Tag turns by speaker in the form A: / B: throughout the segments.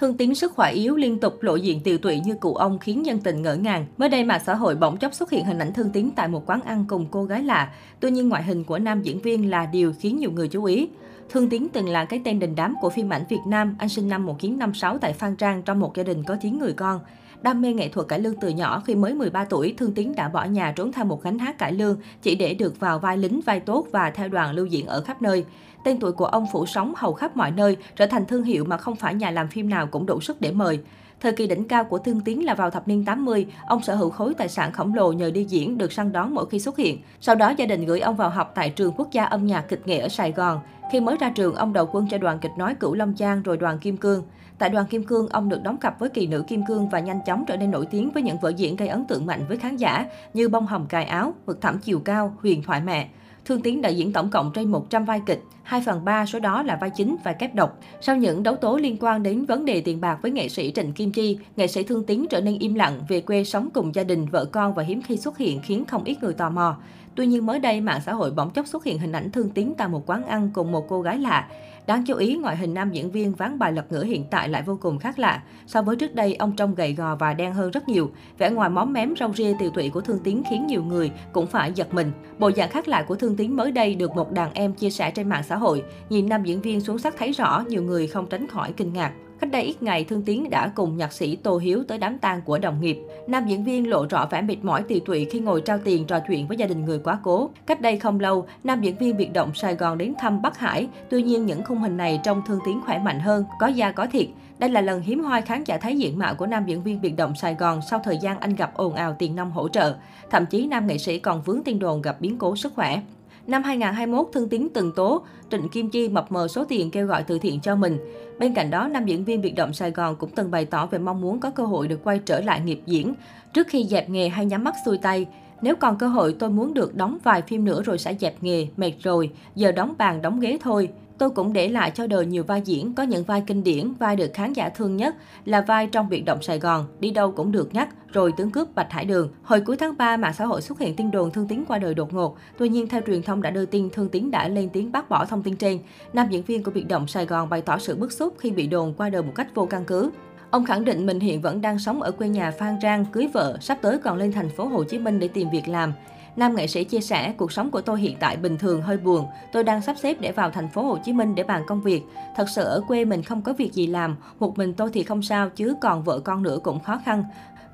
A: Thương Tín sức khỏe yếu liên tục lộ diện tiều tụy như cụ ông khiến nhân tình ngỡ ngàng. Mới đây mạng xã hội bỗng chốc xuất hiện hình ảnh Thương Tín tại một quán ăn cùng cô gái lạ. Tuy nhiên ngoại hình của nam diễn viên là điều khiến nhiều người chú ý. Thương Tín từng là cái tên đình đám của phim ảnh Việt Nam. Anh sinh năm 1956 tại Phan Trang trong một gia đình có 9 người con. Đam mê nghệ thuật cải lương từ nhỏ, khi mới 13 tuổi, Thương Tín đã bỏ nhà trốn theo một gánh hát cải lương chỉ để được vào vai lính vai tốt và theo đoàn lưu diễn ở khắp nơi. Tên tuổi của ông phủ sóng hầu khắp mọi nơi, trở thành thương hiệu mà không phải nhà làm phim nào cũng đủ sức để mời. Thời kỳ đỉnh cao của Thương Tiến là vào thập niên 80, ông sở hữu khối tài sản khổng lồ nhờ đi diễn được săn đón mỗi khi xuất hiện. Sau đó gia đình gửi ông vào học tại trường quốc gia âm nhạc kịch nghệ ở Sài Gòn. Khi mới ra trường, ông đầu quân cho đoàn kịch nói Cửu Long Giang rồi đoàn Kim Cương. Tại đoàn Kim Cương, ông được đóng cặp với kỳ nữ Kim Cương và nhanh chóng trở nên nổi tiếng với những vở diễn gây ấn tượng mạnh với khán giả như Bông hồng cài áo, Vực thẳm chiều cao, Huyền thoại mẹ. Thương Tiến đã diễn tổng cộng trên 100 vai kịch, 2 phần 3 số đó là vai chính và kép độc. Sau những đấu tố liên quan đến vấn đề tiền bạc với nghệ sĩ Trịnh Kim Chi, nghệ sĩ Thương Tiến trở nên im lặng, về quê sống cùng gia đình, vợ con và hiếm khi xuất hiện khiến không ít người tò mò. Tuy nhiên mới đây, mạng xã hội bỗng chốc xuất hiện hình ảnh Thương Tiến tại một quán ăn cùng một cô gái lạ. Đáng chú ý, ngoại hình nam diễn viên ván bài lật ngửa hiện tại lại vô cùng khác lạ. So với trước đây, ông trông gầy gò và đen hơn rất nhiều. Vẻ ngoài móm mém râu ria tiều tụy của Thương Tiến khiến nhiều người cũng phải giật mình. Bộ dạng khác lạ của Thương Tiến mới đây được một đàn em chia sẻ trên mạng xã hội. Nhìn nam diễn viên xuống sắc thấy rõ, nhiều người không tránh khỏi kinh ngạc. Cách đây ít ngày, Thương Tiến đã cùng nhạc sĩ Tô Hiếu tới đám tang của đồng nghiệp. Nam diễn viên lộ rõ vẻ mệt mỏi tiều tụy khi ngồi trao tiền trò chuyện với gia đình người quá cố. Cách đây không lâu, nam diễn viên biệt động Sài Gòn đến thăm Bắc Hải. Tuy nhiên, những khung hình này trông Thương Tiến khỏe mạnh hơn, có da có thịt. Đây là lần hiếm hoi khán giả thấy diện mạo của nam diễn viên biệt động Sài Gòn sau thời gian anh gặp ồn ào tiền nông hỗ trợ. Thậm chí nam nghệ sĩ còn vướng tin đồn gặp biến cố sức khỏe. Năm 2021, Thương Tín từng tố Trịnh Kim Chi mập mờ số tiền kêu gọi từ thiện cho mình. Bên cạnh đó, nam diễn viên Biệt động Sài Gòn cũng từng bày tỏ về mong muốn có cơ hội được quay trở lại nghiệp diễn trước khi dẹp nghề hay nhắm mắt xuôi tay. Nếu còn cơ hội tôi muốn được đóng vài phim nữa rồi sẽ dẹp nghề, mệt rồi, giờ đóng bàn đóng ghế thôi. Tôi cũng để lại cho đời nhiều vai diễn, có những vai kinh điển, vai được khán giả thương nhất là vai trong biệt động Sài Gòn, đi đâu cũng được nhắc, rồi tướng cướp Bạch Hải Đường. Hồi cuối tháng 3, mạng xã hội xuất hiện tin đồn Thương Tín qua đời đột ngột. Tuy nhiên, theo truyền thông đã đưa tin, Thương Tín đã lên tiếng bác bỏ thông tin trên. Nam diễn viên của biệt động Sài Gòn bày tỏ sự bức xúc khi bị đồn qua đời một cách vô căn cứ. Ông khẳng định mình hiện vẫn đang sống ở quê nhà Phan Rang, cưới vợ, sắp tới còn lên thành phố Hồ Chí Minh để tìm việc làm. Nam nghệ sĩ chia sẻ, cuộc sống của tôi hiện tại bình thường hơi buồn. Tôi đang sắp xếp để vào thành phố Hồ Chí Minh để bàn công việc. Thật sự ở quê mình không có việc gì làm, một mình tôi thì không sao chứ còn vợ con nữa cũng khó khăn.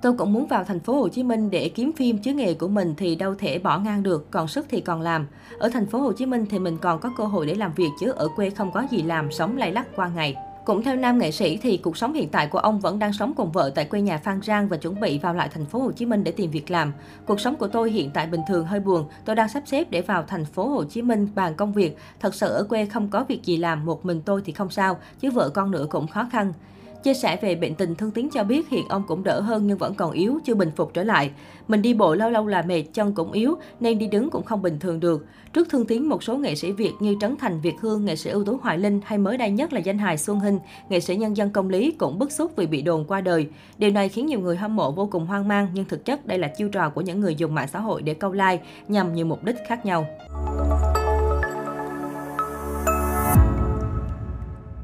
A: Tôi cũng muốn vào thành phố Hồ Chí Minh để kiếm phim chứ nghề của mình thì đâu thể bỏ ngang được, còn sức thì còn làm. Ở thành phố Hồ Chí Minh thì mình còn có cơ hội để làm việc chứ ở quê không có gì làm, sống lay lắc qua ngày. Cũng theo nam nghệ sĩ thì cuộc sống hiện tại của ông vẫn đang sống cùng vợ tại quê nhà Phan Rang và chuẩn bị vào lại thành phố Hồ Chí Minh để tìm việc làm. Cuộc sống của tôi hiện tại bình thường hơi buồn, tôi đang sắp xếp để vào thành phố Hồ Chí Minh bàn công việc. Thật sự ở quê không có việc gì làm, một mình tôi thì không sao, chứ vợ con nữa cũng khó khăn. Chia sẻ về bệnh tình Thương Tiến cho biết hiện ông cũng đỡ hơn nhưng vẫn còn yếu, chưa bình phục trở lại. Mình đi bộ lâu lâu là mệt, chân cũng yếu nên đi đứng cũng không bình thường được. Trước Thương Tiến, một số nghệ sĩ Việt như Trấn Thành, Việt Hương, nghệ sĩ ưu tú Hoài Linh hay mới đây nhất là danh hài Xuân Hinh, nghệ sĩ nhân dân công lý cũng bức xúc vì bị đồn qua đời. Điều này khiến nhiều người hâm mộ vô cùng hoang mang nhưng thực chất đây là chiêu trò của những người dùng mạng xã hội để câu like nhằm nhiều mục đích khác nhau.